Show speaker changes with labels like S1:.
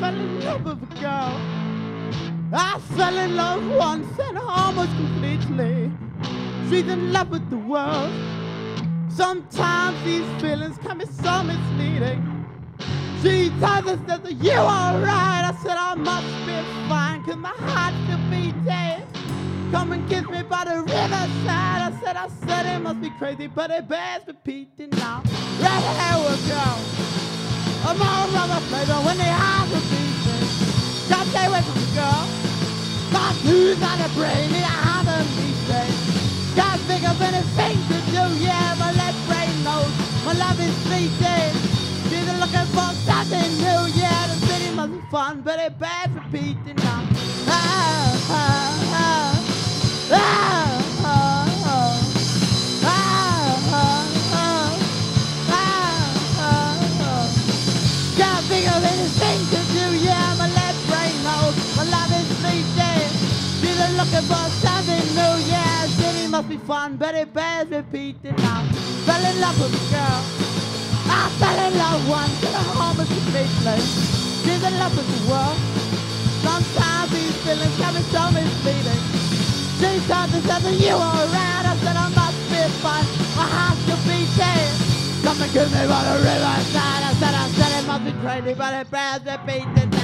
S1: fell in love with a girl. I fell in love once and almost completely. She's in love with the world. Sometimes these feelings can be so misleading. She tells us that you are right. I said I must be fine, cause my heart still beating. Come and kiss me by the riverside. I said, I said it must be crazy, but it bears repeating now. Right here we go. I'm all around flavor On the brain, need a have a meeting. Can't think of anything to do, yeah, my left brain knows my love is fleeting. She's looking for something new, yeah, the city must be fun, but it bears repeating now. Ah, ah, ah. Ah, looking for something new, yeah, city must be fun, but it bears repeating now. Fell in love with a girl. I fell in love once in a home is completely. She's in love with the world. Sometimes these feelings can be so misleading. She told me something you were around. I said I must be fine. My heart still beating. Come and kiss me by the riverside. I said I said it must be crazy, but it bears repeating.